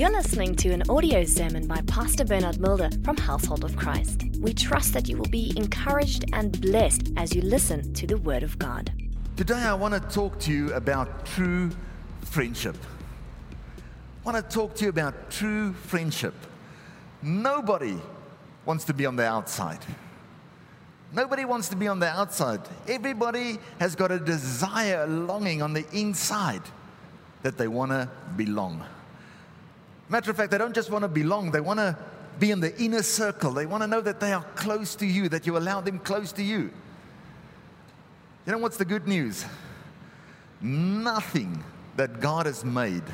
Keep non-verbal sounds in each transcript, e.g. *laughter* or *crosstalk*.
You're listening to an audio sermon by Pastor Bernard Mulder from Household of Christ. We trust that you will be encouraged and blessed as you listen to the Word of God. Today, I want to talk to you about true friendship. I want to talk to you about true friendship. Nobody wants to be on the outside. Nobody wants to be on the outside. Everybody has got a desire, a longing on the inside that they want to belong. Matter of fact, they don't just want to belong, they want to be in the inner circle. They want to know that they are close to you, that you allow them close to you. You know what's the good news? Nothing that God has made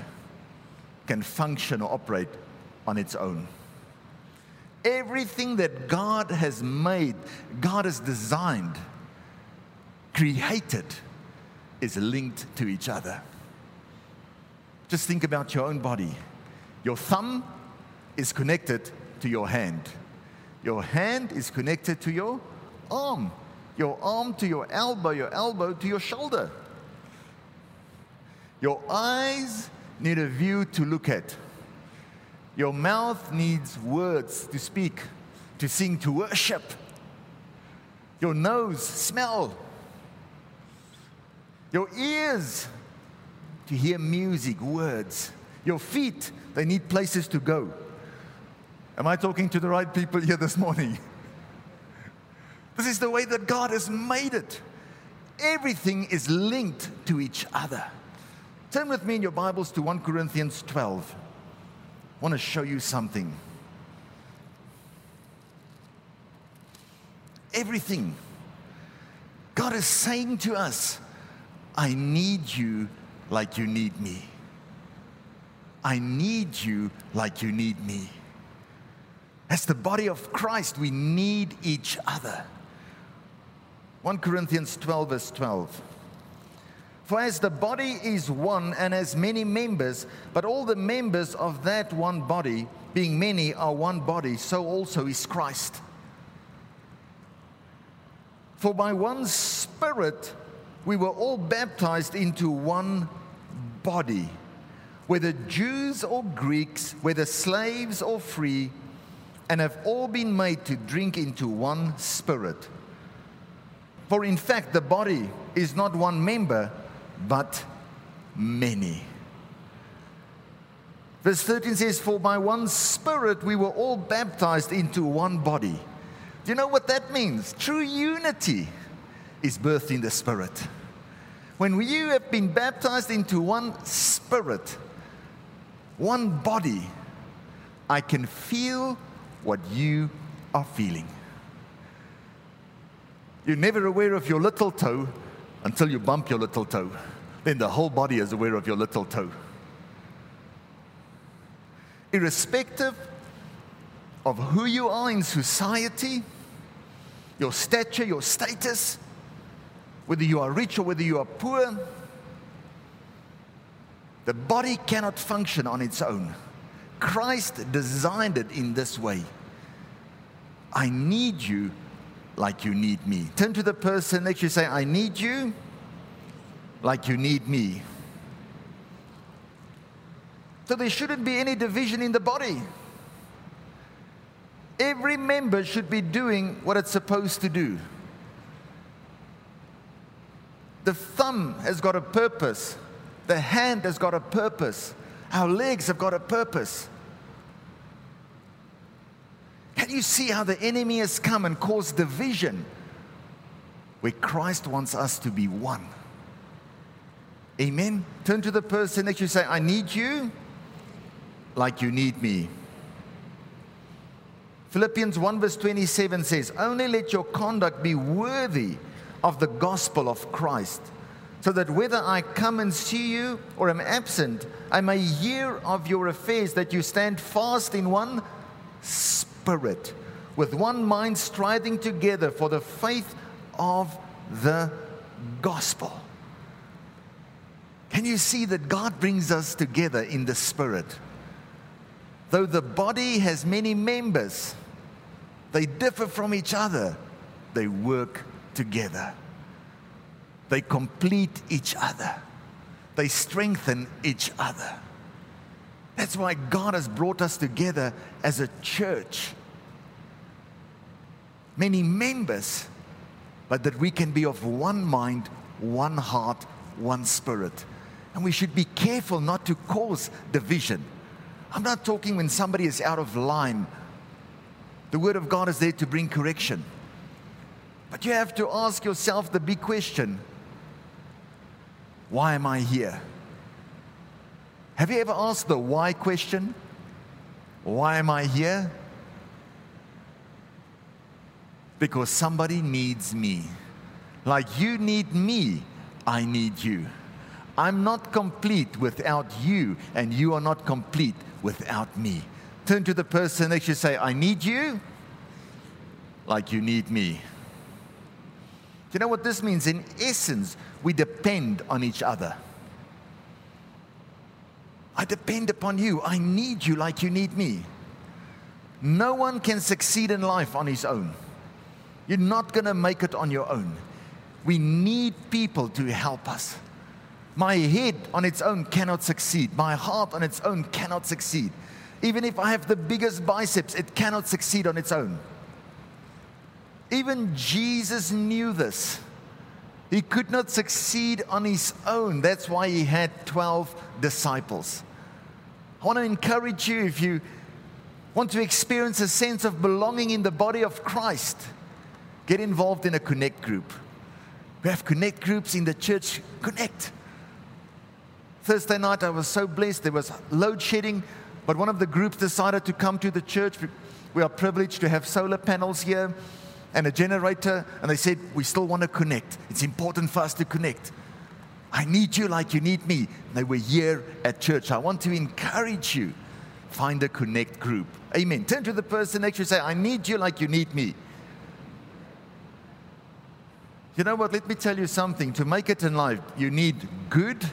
can function or operate on its own. Everything that God has made, God has designed, created, is linked to each other. Just think about your own body. Your thumb is connected to your hand. Your hand is connected to your arm. Your arm to your elbow, your elbow to your shoulder. Your eyes need a view to look at. Your mouth needs words to speak, to sing, to worship. Your nose, smell. Your ears, to hear music, words. Your feet, they need places to go. Am I talking to the right people here this morning? *laughs* This is the way that God has made it. Everything is linked to each other. Turn with me in your Bibles to 1 Corinthians 12. I want to show you something. Everything. God is saying to us, I need you like you need me. I need you like you need me. As the body of Christ, we need each other. 1 Corinthians 12, verse 12. For as the body is one and has many members, but all the members of that one body, being many, are one body, so also is Christ. For by one Spirit we were all baptized into one body, whether Jews or Greeks, whether slaves or free, and have all been made to drink into one Spirit. For in fact, the body is not one member but many. Verse 13 says, For by one Spirit we were all baptized into one body. Do you know what that means? True unity is birthed in the Spirit. When you have been baptized into one Spirit, one body, I can feel what you are feeling. You're never aware of your little toe until you bump your little toe. Then the whole body is aware of your little toe. Irrespective of who you are in society, your stature, your status, whether you are rich or whether you are poor, the body cannot function on its own. Christ designed it in this way. I need you like you need me. Turn to the person next to you say, I need you like you need me. So there shouldn't be any division in the body. Every member should be doing what it's supposed to do. The thumb has got a purpose, the hand has got a purpose, our legs have got a purpose. Can you see how the enemy has come and caused division where Christ wants us to be one? Amen. Turn to the person that you say, I need you like you need me. Philippians 1 verse 27 says, Only let your conduct be worthy of the gospel of Christ, so that whether I come and see you or am absent, I may hear of your affairs, that you stand fast in one spirit, with one mind striving together for the faith of the gospel. Can you see that God brings us together in the spirit? Though the body has many members, they differ from each other, they work together. They complete each other, they strengthen each other. That's why God has brought us together as a church. Many members, but that we can be of one mind, one heart, one spirit. And we should be careful not to cause division. I'm not talking when somebody is out of line. The Word of God is there to bring correction. But you have to ask yourself the big question why am I here? Have you ever asked the why question? Why am I here? Because somebody needs me. Like you need me, I need you. I'm not complete without you, and you are not complete without me. Turn to the person to you say, I need you like you need me. Do you know what this means? In essence, we depend on each other. I depend upon you. I need you like you need me. No one can succeed in life on his own. You're not going to make it on your own. We need people to help us. My head on its own cannot succeed. My heart on its own cannot succeed. Even if I have the biggest biceps, it cannot succeed on its own. Even Jesus knew this. He could not succeed on his own. That's why he had 12 disciples. I want to encourage you if you want to experience a sense of belonging in the body of Christ, get involved in a connect group. We have connect groups in the church. Connect. Thursday night, I was so blessed. There was load shedding, but one of the groups decided to come to the church. We are privileged to have solar panels here and a generator, and they said, We still want to connect. It's important for us to connect. I need you like you need me. They were here at church. I want to encourage you. Find a connect group. Amen. Turn to the person next to you say, I need you like you need me. You know what? Let me tell you something. To make it in life, you need good,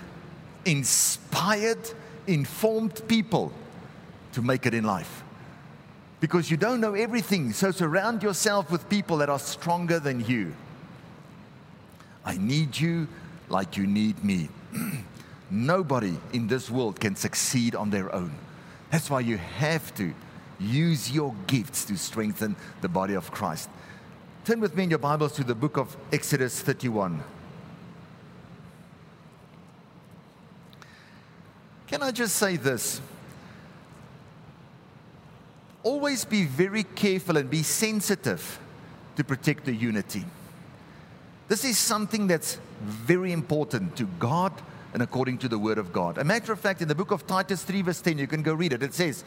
inspired, informed people to make it in life. Because you don't know everything, so surround yourself with people that are stronger than you. I need you like you need me. *clears throat* Nobody in this world can succeed on their own. That's why you have to use your gifts to strengthen the body of Christ. Turn with me in your Bibles to the book of Exodus 31. Can I just say this? Always be very careful and be sensitive to protect the unity. This is something that's very important to God and according to the Word of God. A matter of fact, in the book of Titus 3, verse 10, you can go read it. It says,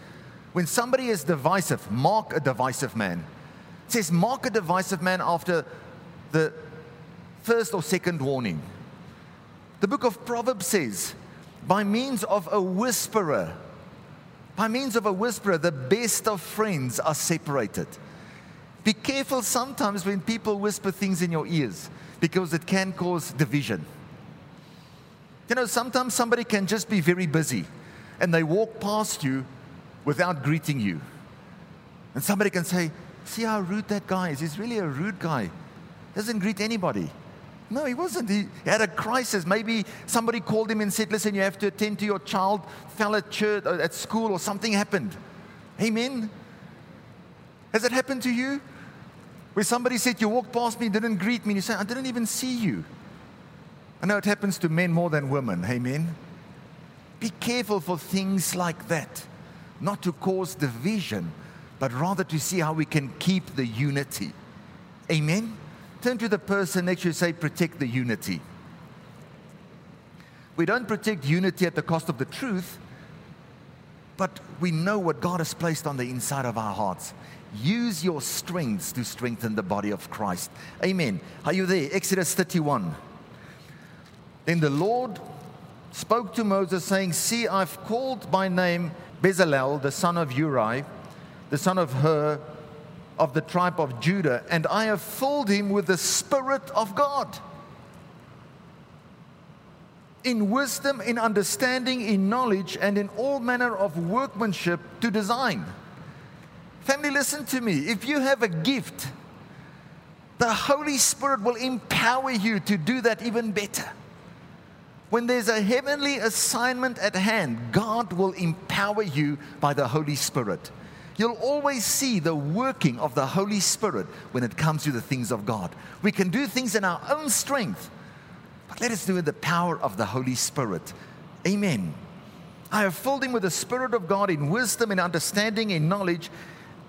When somebody is divisive, mark a divisive man. It says, Mark a divisive man after the first or second warning. The book of Proverbs says, By means of a whisperer, by means of a whisperer, the best of friends are separated. Be careful sometimes when people whisper things in your ears because it can cause division. You know, sometimes somebody can just be very busy and they walk past you without greeting you. And somebody can say, See how rude that guy is. He's really a rude guy. Doesn't greet anybody. No, he wasn't. He had a crisis. Maybe somebody called him and said, Listen, you have to attend to your child, fell at church, uh, at school, or something happened. Amen. Has it happened to you? Where somebody said, You walked past me, didn't greet me, and you say, I didn't even see you. I know it happens to men more than women. Amen. Be careful for things like that, not to cause division, but rather to see how we can keep the unity. Amen. Turn to the person next to you say, Protect the unity. We don't protect unity at the cost of the truth, but we know what God has placed on the inside of our hearts. Use your strengths to strengthen the body of Christ. Amen. Are you there? Exodus 31. Then the Lord spoke to Moses, saying, See, I've called by name Bezalel, the son of Uri, the son of Hur, of the tribe of Judah, and I have filled him with the Spirit of God. In wisdom, in understanding, in knowledge, and in all manner of workmanship to design Family, listen to me. If you have a gift, the Holy Spirit will empower you to do that even better. When there's a heavenly assignment at hand, God will empower you by the Holy Spirit. You'll always see the working of the Holy Spirit when it comes to the things of God. We can do things in our own strength, but let us do it in the power of the Holy Spirit. Amen. I have filled him with the Spirit of God in wisdom, in understanding, in knowledge,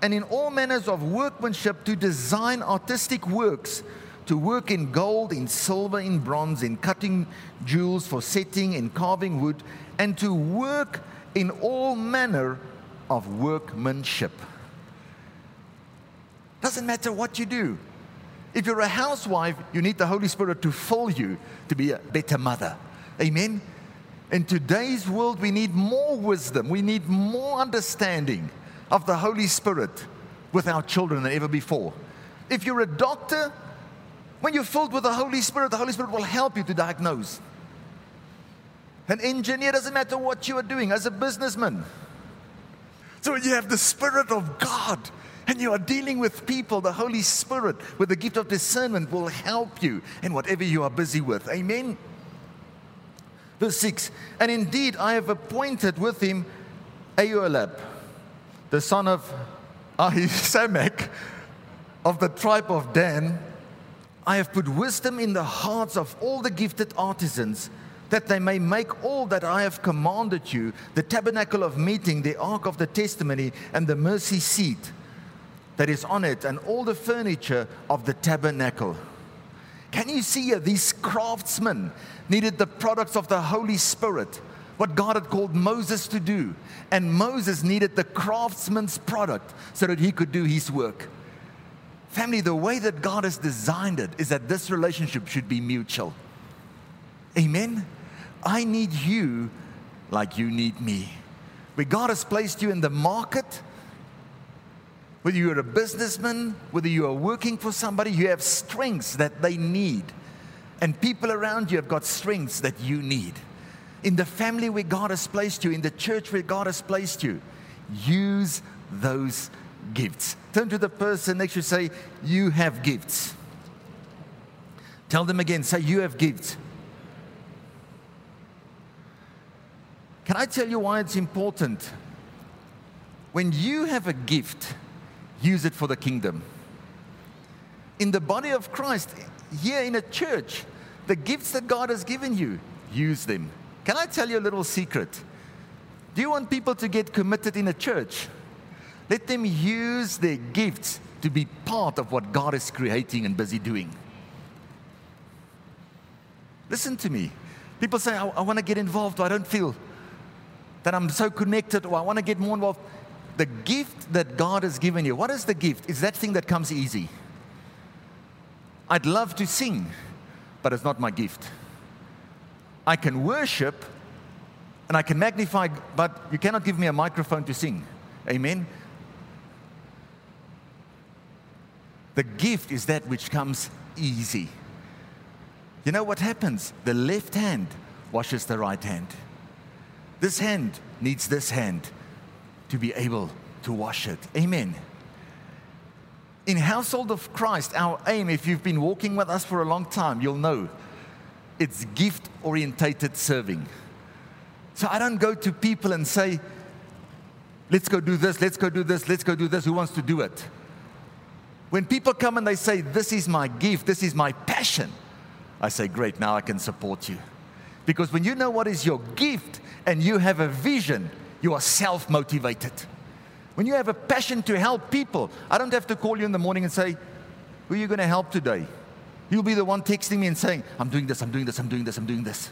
and in all manners of workmanship to design artistic works, to work in gold, in silver, in bronze, in cutting jewels for setting, in carving wood, and to work in all manner of workmanship. Doesn't matter what you do. If you're a housewife, you need the Holy Spirit to fill you to be a better mother. Amen. In today's world, we need more wisdom, we need more understanding of the Holy Spirit with our children than ever before. If you're a doctor, when you're filled with the Holy Spirit, the Holy Spirit will help you to diagnose. An engineer doesn't matter what you are doing as a businessman. So you have the Spirit of God and you are dealing with people, the Holy Spirit with the gift of discernment will help you in whatever you are busy with. Amen. Verse 6 And indeed, I have appointed with him Aholiab, the son of Ahisamach of the tribe of Dan. I have put wisdom in the hearts of all the gifted artisans that they may make all that I have commanded you the tabernacle of meeting, the ark of the testimony, and the mercy seat that is on it, and all the furniture of the tabernacle. Can you see here? These craftsmen needed the products of the Holy Spirit, what God had called Moses to do. And Moses needed the craftsman's product so that he could do his work. Family, the way that God has designed it is that this relationship should be mutual. Amen? I need you like you need me. Where God has placed you in the market, whether you're a businessman, whether you are working for somebody, you have strengths that they need. And people around you have got strengths that you need. In the family where God has placed you, in the church where God has placed you, use those gifts. Turn to the person next to you say, You have gifts. Tell them again, say, You have gifts. Can I tell you why it's important? When you have a gift, use it for the kingdom. In the body of Christ, here in a church, the gifts that God has given you, use them. Can I tell you a little secret? Do you want people to get committed in a church? Let them use their gifts to be part of what God is creating and busy doing. Listen to me. People say, I, I want to get involved, but I don't feel that I'm so connected or I want to get more involved. The gift that God has given you, what is the gift? Is that thing that comes easy. I'd love to sing, but it's not my gift. I can worship and I can magnify, but you cannot give me a microphone to sing. Amen. The gift is that which comes easy. You know what happens? The left hand washes the right hand. This hand needs this hand to be able to wash it. Amen. In Household of Christ, our aim, if you've been walking with us for a long time, you'll know it's gift orientated serving. So I don't go to people and say, let's go do this, let's go do this, let's go do this. Who wants to do it? When people come and they say, this is my gift, this is my passion, I say, great, now I can support you. Because when you know what is your gift and you have a vision, you are self motivated. When you have a passion to help people, I don't have to call you in the morning and say, Who are you going to help today? You'll be the one texting me and saying, I'm doing this, I'm doing this, I'm doing this, I'm doing this.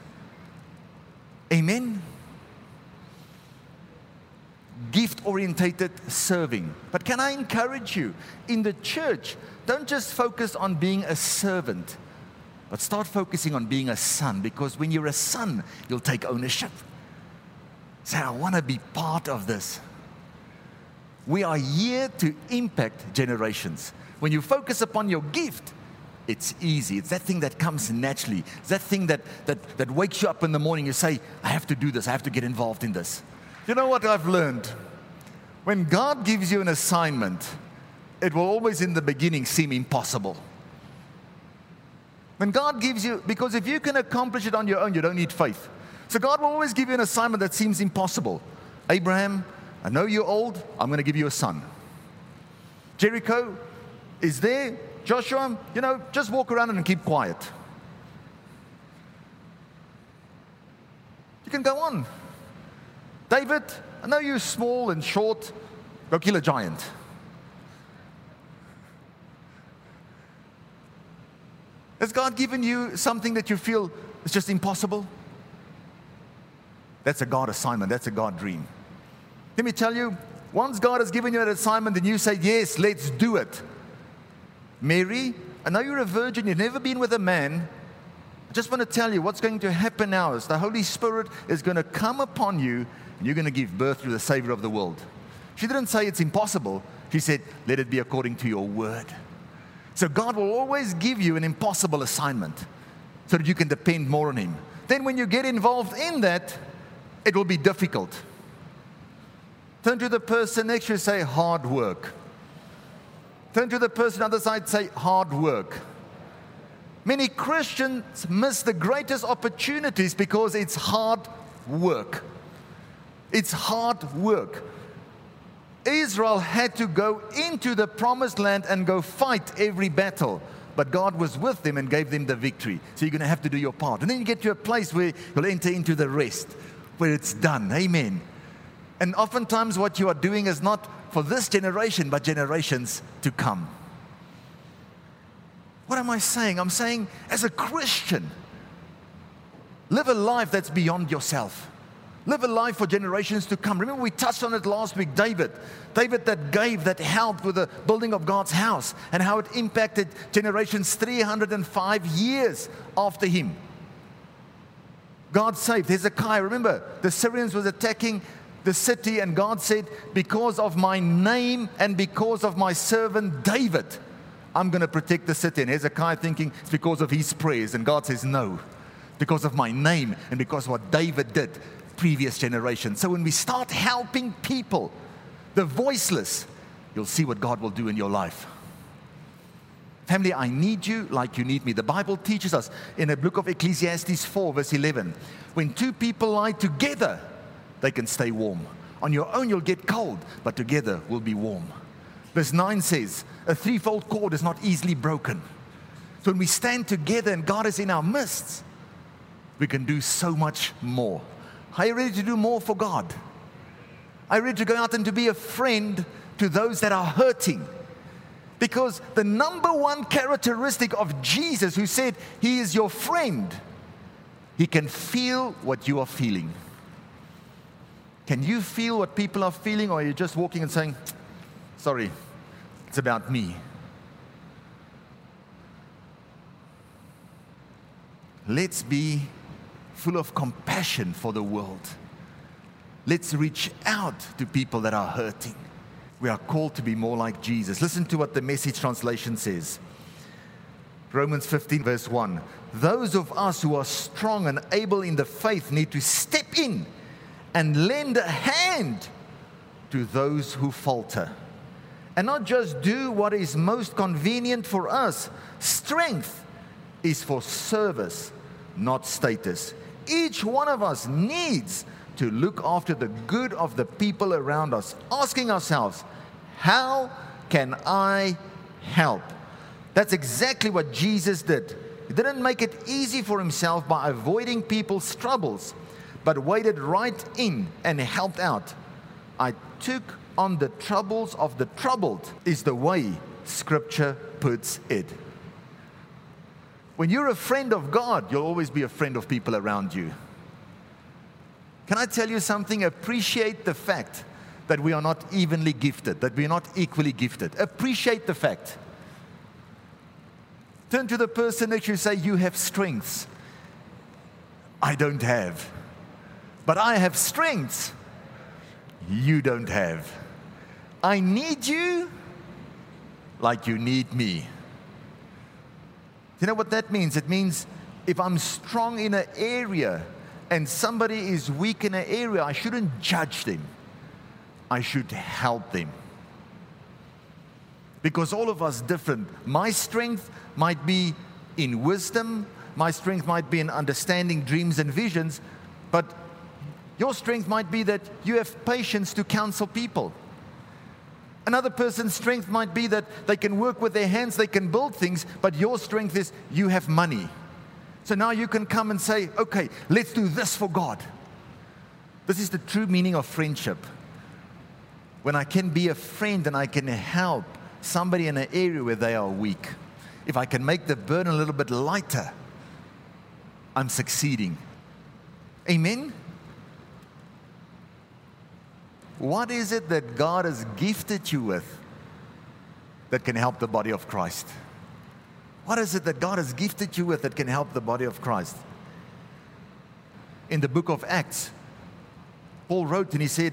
Amen. Gift orientated serving. But can I encourage you in the church, don't just focus on being a servant but start focusing on being a son because when you're a son, you'll take ownership. Say, I want to be part of this. We are here to impact generations. When you focus upon your gift, it's easy. It's that thing that comes naturally. It's that thing that, that, that wakes you up in the morning. You say, I have to do this. I have to get involved in this. You know what I've learned? When God gives you an assignment, it will always in the beginning seem impossible. When God gives you, because if you can accomplish it on your own, you don't need faith. So God will always give you an assignment that seems impossible. Abraham, I know you're old, I'm going to give you a son. Jericho is there. Joshua, you know, just walk around and keep quiet. You can go on. David, I know you're small and short, go kill a giant. Has God given you something that you feel is just impossible? That's a God assignment, that's a God dream. Let me tell you, once God has given you an assignment and you say, Yes, let's do it. Mary, I know you're a virgin, you've never been with a man. I just want to tell you what's going to happen now is the Holy Spirit is going to come upon you and you're going to give birth to the Savior of the world. She didn't say it's impossible, she said, Let it be according to your word. So God will always give you an impossible assignment so that you can depend more on Him. Then, when you get involved in that, it will be difficult. Turn to the person next to you say, hard work. Turn to the person on the other side say, hard work. Many Christians miss the greatest opportunities because it's hard work. It's hard work. Israel had to go into the promised land and go fight every battle. But God was with them and gave them the victory. So you're going to have to do your part. And then you get to a place where you'll enter into the rest, where it's done. Amen. And oftentimes, what you are doing is not for this generation, but generations to come. What am I saying? I'm saying, as a Christian, live a life that's beyond yourself. Live a life for generations to come. Remember, we touched on it last week. David, David that gave, that helped with the building of God's house and how it impacted generations 305 years after him. God saved Hezekiah. Remember, the Syrians was attacking the city, and God said, Because of my name and because of my servant David, I'm going to protect the city. And Hezekiah thinking it's because of his prayers. And God says, No, because of my name and because what David did previous generation. So when we start helping people, the voiceless, you'll see what God will do in your life. Family, I need you like you need me. The Bible teaches us in the book of Ecclesiastes 4, verse 11 when two people lie together, they can stay warm. On your own, you'll get cold, but together we'll be warm. Verse 9 says, A threefold cord is not easily broken. So when we stand together and God is in our midst, we can do so much more. Are you ready to do more for God? Are you ready to go out and to be a friend to those that are hurting? Because the number one characteristic of Jesus, who said he is your friend, he can feel what you are feeling. Can you feel what people are feeling, or are you just walking and saying, Sorry, it's about me? Let's be full of compassion for the world. Let's reach out to people that are hurting. We are called to be more like Jesus. Listen to what the message translation says Romans 15, verse 1. Those of us who are strong and able in the faith need to step in and lend a hand to those who falter. And not just do what is most convenient for us. Strength is for service, not status. Each one of us needs to look after the good of the people around us, asking ourselves, how can I help? That's exactly what Jesus did. He didn't make it easy for himself by avoiding people's troubles, but waded right in and helped out. I took on the troubles of the troubled, is the way Scripture puts it. When you're a friend of God, you'll always be a friend of people around you. Can I tell you something? Appreciate the fact that we are not evenly gifted, that we are not equally gifted. Appreciate the fact. Turn to the person next to you say, You have strengths. I don't have. But I have strengths you don't have. I need you like you need me. Do you know what that means? It means if I'm strong in an area and somebody is weak in an area, I shouldn't judge them. I should help them. Because all of us different. My strength might be in wisdom. My strength might be in understanding dreams and visions. But your strength might be that you have patience to counsel people. Another person's strength might be that they can work with their hands, they can build things, but your strength is you have money. So now you can come and say, okay, let's do this for God. This is the true meaning of friendship. When I can be a friend and I can help somebody in an area where they are weak, if I can make the burden a little bit lighter, I'm succeeding. Amen? What is it that God has gifted you with that can help the body of Christ? What is it that God has gifted you with that can help the body of Christ? In the book of Acts, Paul wrote and he said,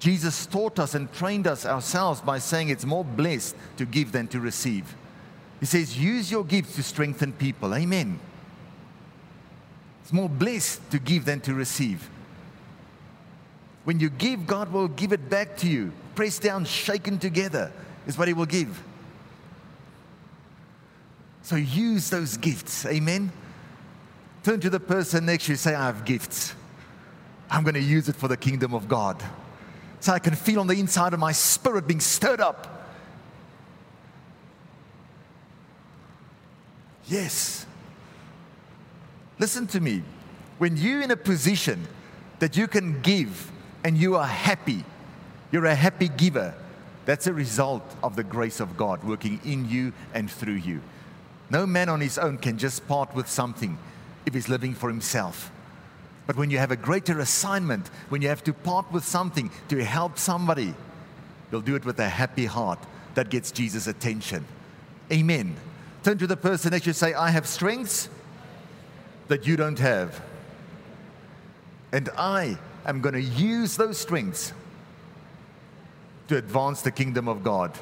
Jesus taught us and trained us ourselves by saying it's more blessed to give than to receive. He says, use your gifts to strengthen people. Amen. It's more blessed to give than to receive. When you give, God will give it back to you. Pressed down, shaken together is what He will give. So use those gifts. Amen. Turn to the person next to you, say, I have gifts. I'm going to use it for the kingdom of God. So I can feel on the inside of my spirit being stirred up. Yes. Listen to me. When you're in a position that you can give and you are happy, you're a happy giver, that's a result of the grace of God working in you and through you. No man on his own can just part with something if he's living for himself. But when you have a greater assignment, when you have to part with something to help somebody, you'll do it with a happy heart that gets Jesus' attention. Amen. Turn to the person to you say, I have strengths that you don't have. And I am going to use those strengths to advance the kingdom of God.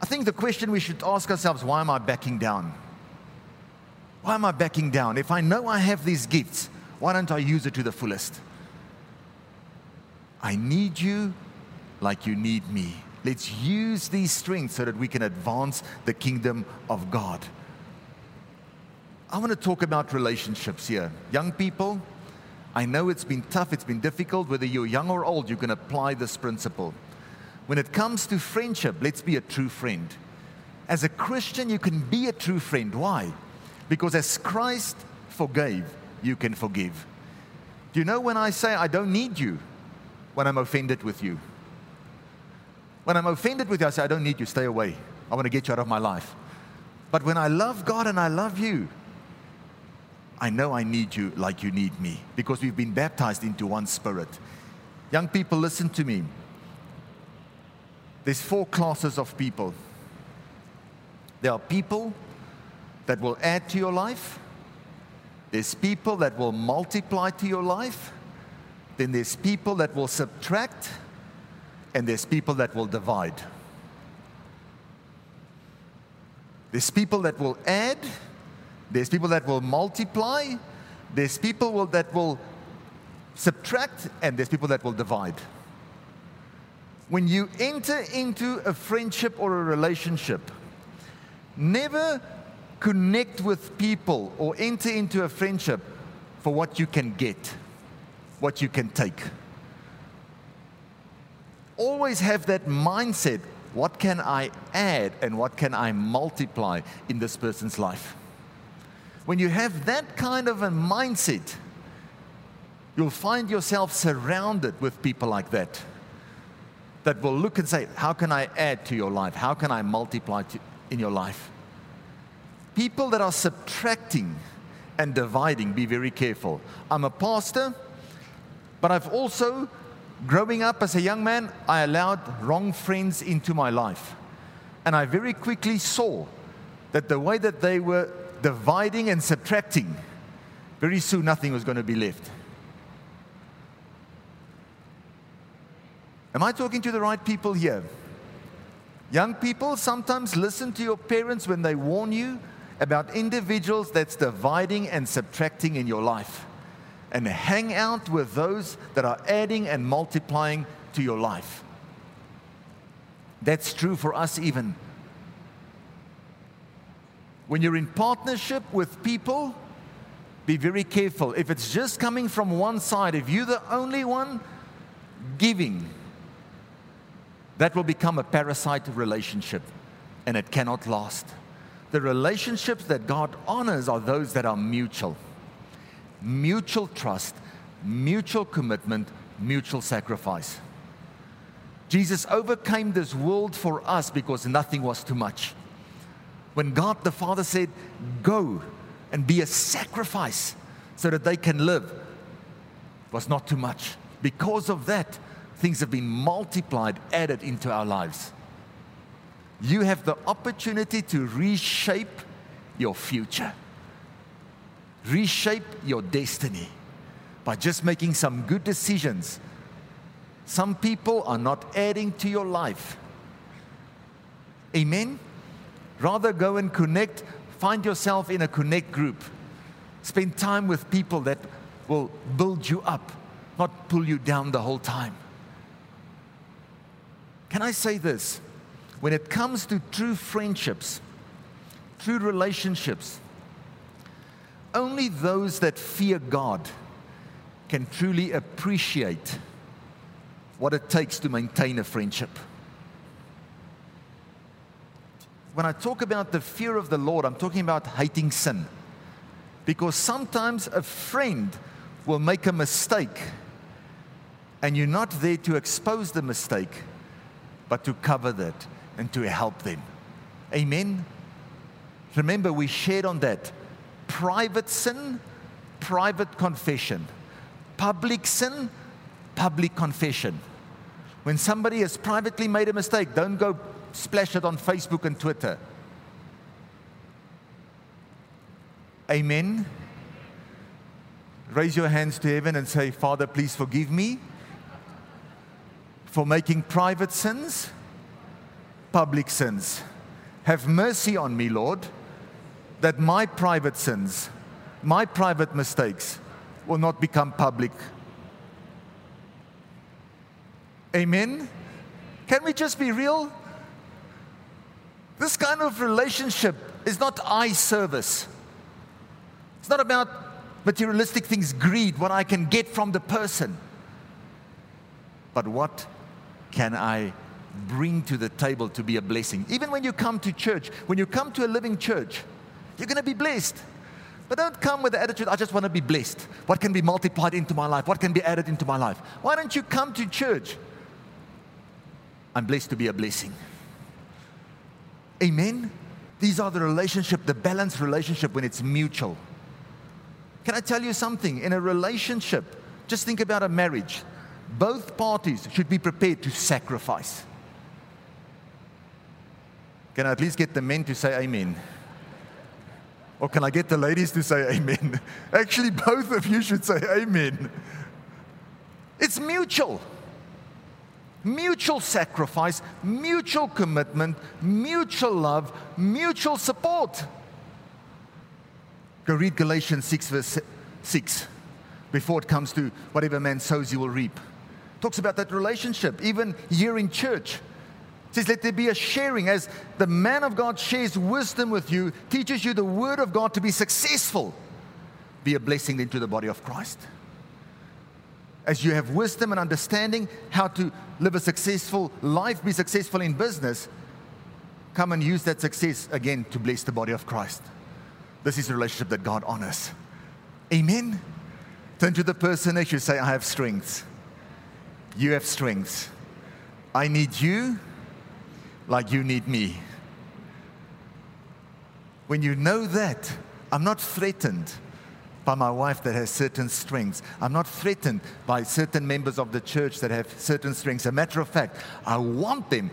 I think the question we should ask ourselves why am I backing down? Why am I backing down? If I know I have these gifts, why don't I use it to the fullest? I need you like you need me. Let's use these strengths so that we can advance the kingdom of God. I want to talk about relationships here. Young people, I know it's been tough, it's been difficult. Whether you're young or old, you can apply this principle. When it comes to friendship, let's be a true friend. As a Christian, you can be a true friend. Why? Because as Christ forgave, you can forgive. Do you know when I say I don't need you? When I'm offended with you. When I'm offended with you, I say, I don't need you, stay away. I want to get you out of my life. But when I love God and I love you, I know I need you like you need me because we've been baptized into one spirit. Young people, listen to me. There's four classes of people. There are people that will add to your life. There's people that will multiply to your life. Then there's people that will subtract. And there's people that will divide. There's people that will add there's people that will multiply, there's people will, that will subtract, and there's people that will divide. When you enter into a friendship or a relationship, never connect with people or enter into a friendship for what you can get, what you can take. Always have that mindset what can I add and what can I multiply in this person's life? When you have that kind of a mindset, you'll find yourself surrounded with people like that that will look and say, How can I add to your life? How can I multiply to, in your life? People that are subtracting and dividing, be very careful. I'm a pastor, but I've also, growing up as a young man, I allowed wrong friends into my life. And I very quickly saw that the way that they were dividing and subtracting, very soon nothing was going to be left. Am I talking to the right people here? Young people, sometimes listen to your parents when they warn you about individuals that's dividing and subtracting in your life. And hang out with those that are adding and multiplying to your life. That's true for us even When you're in partnership with people, be very careful. If it's just coming from one side, if you're the only one giving, that will become a parasite relationship and it cannot last. The relationships that God honors are those that are mutual mutual trust, mutual commitment, mutual sacrifice. Jesus overcame this world for us because nothing was too much. When God the Father said, Go and be a sacrifice so that they can live, was not too much. Because of that, things have been multiplied, added into our lives. You have the opportunity to reshape your future, reshape your destiny by just making some good decisions. Some people are not adding to your life. Amen? Rather go and connect, find yourself in a connect group. Spend time with people that will build you up, not pull you down the whole time. Can I say this? When it comes to true friendships, true relationships, only those that fear God can truly appreciate what it takes to maintain a friendship. When I talk about the fear of the Lord, I'm talking about hating sin. Because sometimes a friend will make a mistake and you're not there to expose the mistake, but to cover that and to help them. Amen. Remember, we shared on that private sin, private confession, public sin, public confession. When somebody has privately made a mistake, don't go splash it on Facebook and Twitter. Amen. Raise your hands to heaven and say, Father, please forgive me for making private sins public sins. Have mercy on me, Lord, that my private sins, my private mistakes will not become public. Amen? Can we just be real? This kind of relationship is not eye service. It's not about materialistic things, greed, what I can get from the person. But what can I bring to the table to be a blessing. Even when you come to church, when you come to a living church, you're going to be blessed. But don't come with the attitude, I just want to be blessed. What can be multiplied into my life? What can be added into my life? Why don't you come to church? I'm blessed to be a blessing. Amen? These are the relationship, the balanced relationship when it's mutual. Can I tell you something? In a relationship, just think about a marriage. Both parties should be prepared to sacrifice. Can I at least get the men to say amen? Or can I get the ladies to say amen? *laughs* Actually, both of you should say amen. It's mutual. Mutual sacrifice, mutual commitment, mutual love, mutual support. Go read Galatians 6, verse 6, before it comes to whatever man sows, he will reap. Talks about that relationship, even here in church. It says, Let there be a sharing as the man of God shares wisdom with you, teaches you the word of God to be successful. Be a blessing into the body of Christ. As you have wisdom and understanding how to live a successful life, be successful in business, come and use that success again to bless the body of Christ. This is a relationship that God honors. Amen. Turn to the person next you say, I have strengths. You have strengths. I need you like you need me. When you know that, I'm not threatened by my wife that has certain strengths. I'm not threatened by certain members of the church that have certain strengths. A matter of fact, I want them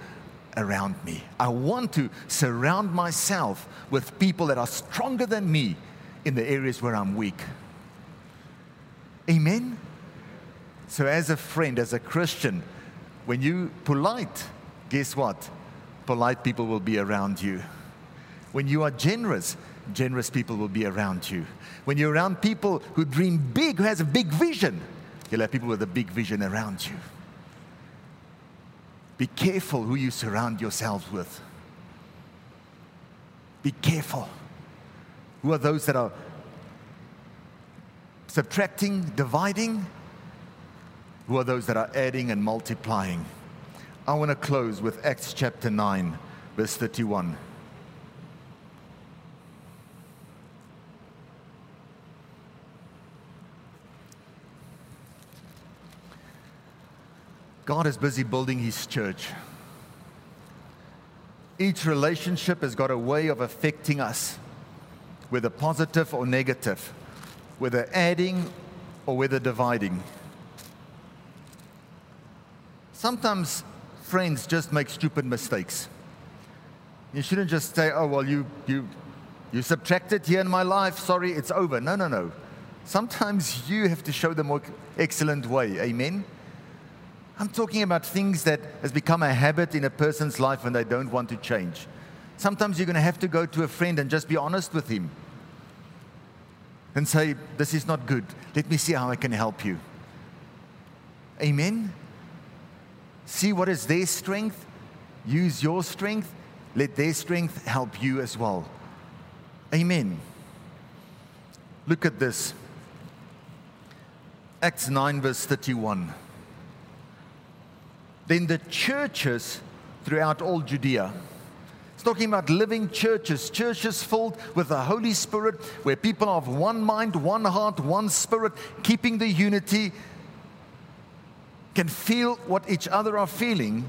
around me. I want to surround myself with people that are stronger than me in the areas where I'm weak. Amen? So, as a friend, as a Christian, when you polite, guess what? polite people will be around you. When you are generous, generous people will be around you. When you're around people who dream big, who has a big vision, you'll have people with a big vision around you. Be careful who you surround yourselves with. Be careful. Who are those that are subtracting, dividing? Who are those that are adding and multiplying? I want to close with Acts chapter 9, verse 31. God is busy building his church. Each relationship has got a way of affecting us, whether positive or negative, whether adding or whether dividing. Sometimes friends just make stupid mistakes. You shouldn't just say, oh, well, you, you, you subtracted here in my life, sorry, it's over. No, no, no. Sometimes you have to show the more excellent way. Amen? I'm talking about things that has become a habit in a person's life and they don't want to change. Sometimes you're going to have to go to a friend and just be honest with him and say, This is not good. Let me see how I can help you. Amen? See what is their strength, use your strength, let their strength help you as well. Amen. Look at this Acts 9, verse 31 then the churches throughout all Judea. It's talking about living churches, churches filled with the Holy Spirit, where people are of one mind, one heart, one spirit, keeping the unity, can feel what each other are feeling.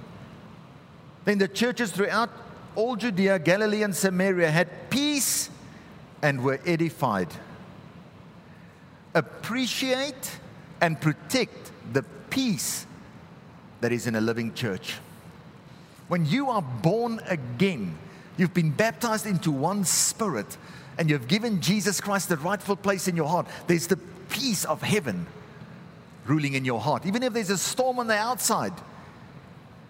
Then the churches throughout all Judea, Galilee, and Samaria had peace and were edified. Appreciate and protect the peace that is in a living church. When you are born again, you've been baptized into one spirit, and you've given Jesus Christ the rightful place in your heart, there's the peace of heaven ruling in your heart. Even if there's a storm on the outside,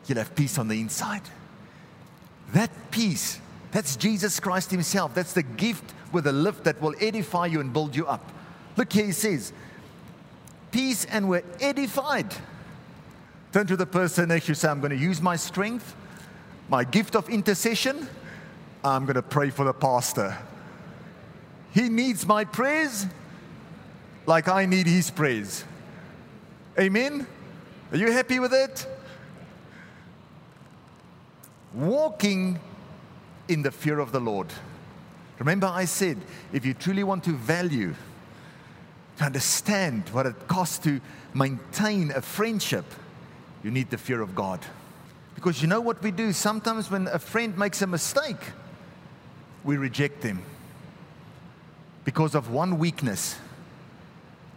you'll have peace on the inside. That peace, that's Jesus Christ Himself. That's the gift with a lift that will edify you and build you up. Look here, He says, Peace and we're edified. Turn to the person next to you say, I'm going to use my strength, my gift of intercession. I'm going to pray for the pastor. He needs my praise like I need his praise. Amen? Are you happy with it? Walking in the fear of the Lord. Remember, I said, if you truly want to value, to understand what it costs to maintain a friendship, you need the fear of God. Because you know what we do? Sometimes when a friend makes a mistake, we reject them because of one weakness.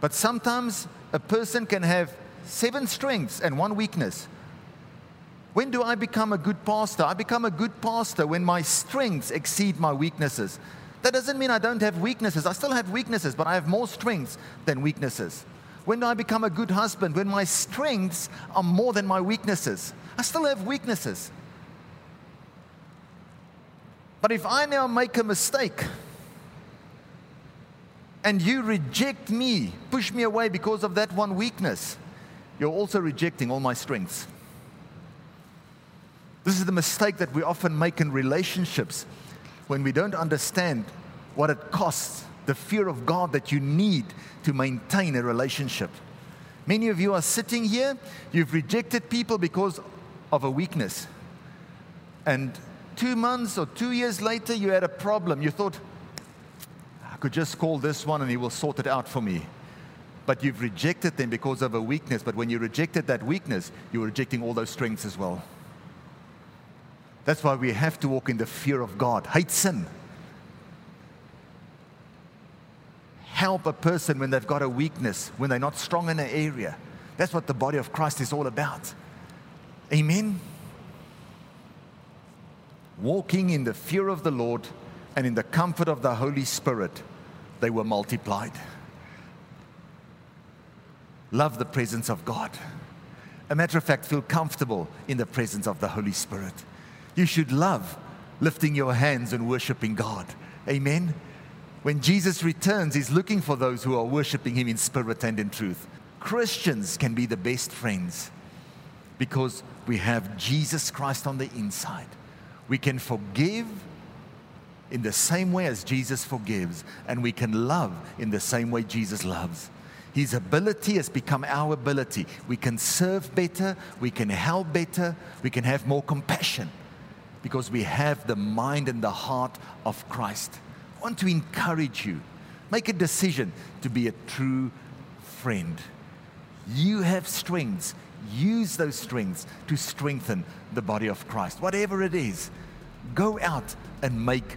But sometimes a person can have seven strengths and one weakness. When do I become a good pastor? I become a good pastor when my strengths exceed my weaknesses. That doesn't mean I don't have weaknesses. I still have weaknesses, but I have more strengths than weaknesses. When do I become a good husband? When my strengths are more than my weaknesses. I still have weaknesses. But if I now make a mistake and you reject me, push me away because of that one weakness, you're also rejecting all my strengths. This is the mistake that we often make in relationships when we don't understand what it costs the fear of God that you need to maintain a relationship. Many of you are sitting here, you've rejected people because of a weakness. And two months or two years later, you had a problem. You thought, could just call this one and he will sort it out for me. But you've rejected them because of a weakness. But when you rejected that weakness, you were rejecting all those strengths as well. That's why we have to walk in the fear of God. Hate sin. help a person when they've got a weakness, when they're not strong in an area. That's what the body of Christ is all about. Amen. Walking in the fear of the Lord and in the comfort of the Holy Spirit, they were multiplied. Love the presence of God. A matter of fact, feel comfortable in the presence of the Holy Spirit. You should love lifting your hands and worshiping God. Amen. When Jesus returns, he's looking for those who are worshiping him in spirit and in truth. Christians can be the best friends because we have Jesus Christ on the inside. We can forgive in the same way as Jesus forgives, and we can love in the same way Jesus loves. His ability has become our ability. We can serve better, we can help better, we can have more compassion because we have the mind and the heart of Christ. I want to encourage you. Make a decision to be a true friend. You have strengths. Use those strengths to strengthen the body of Christ. Whatever it is, go out and make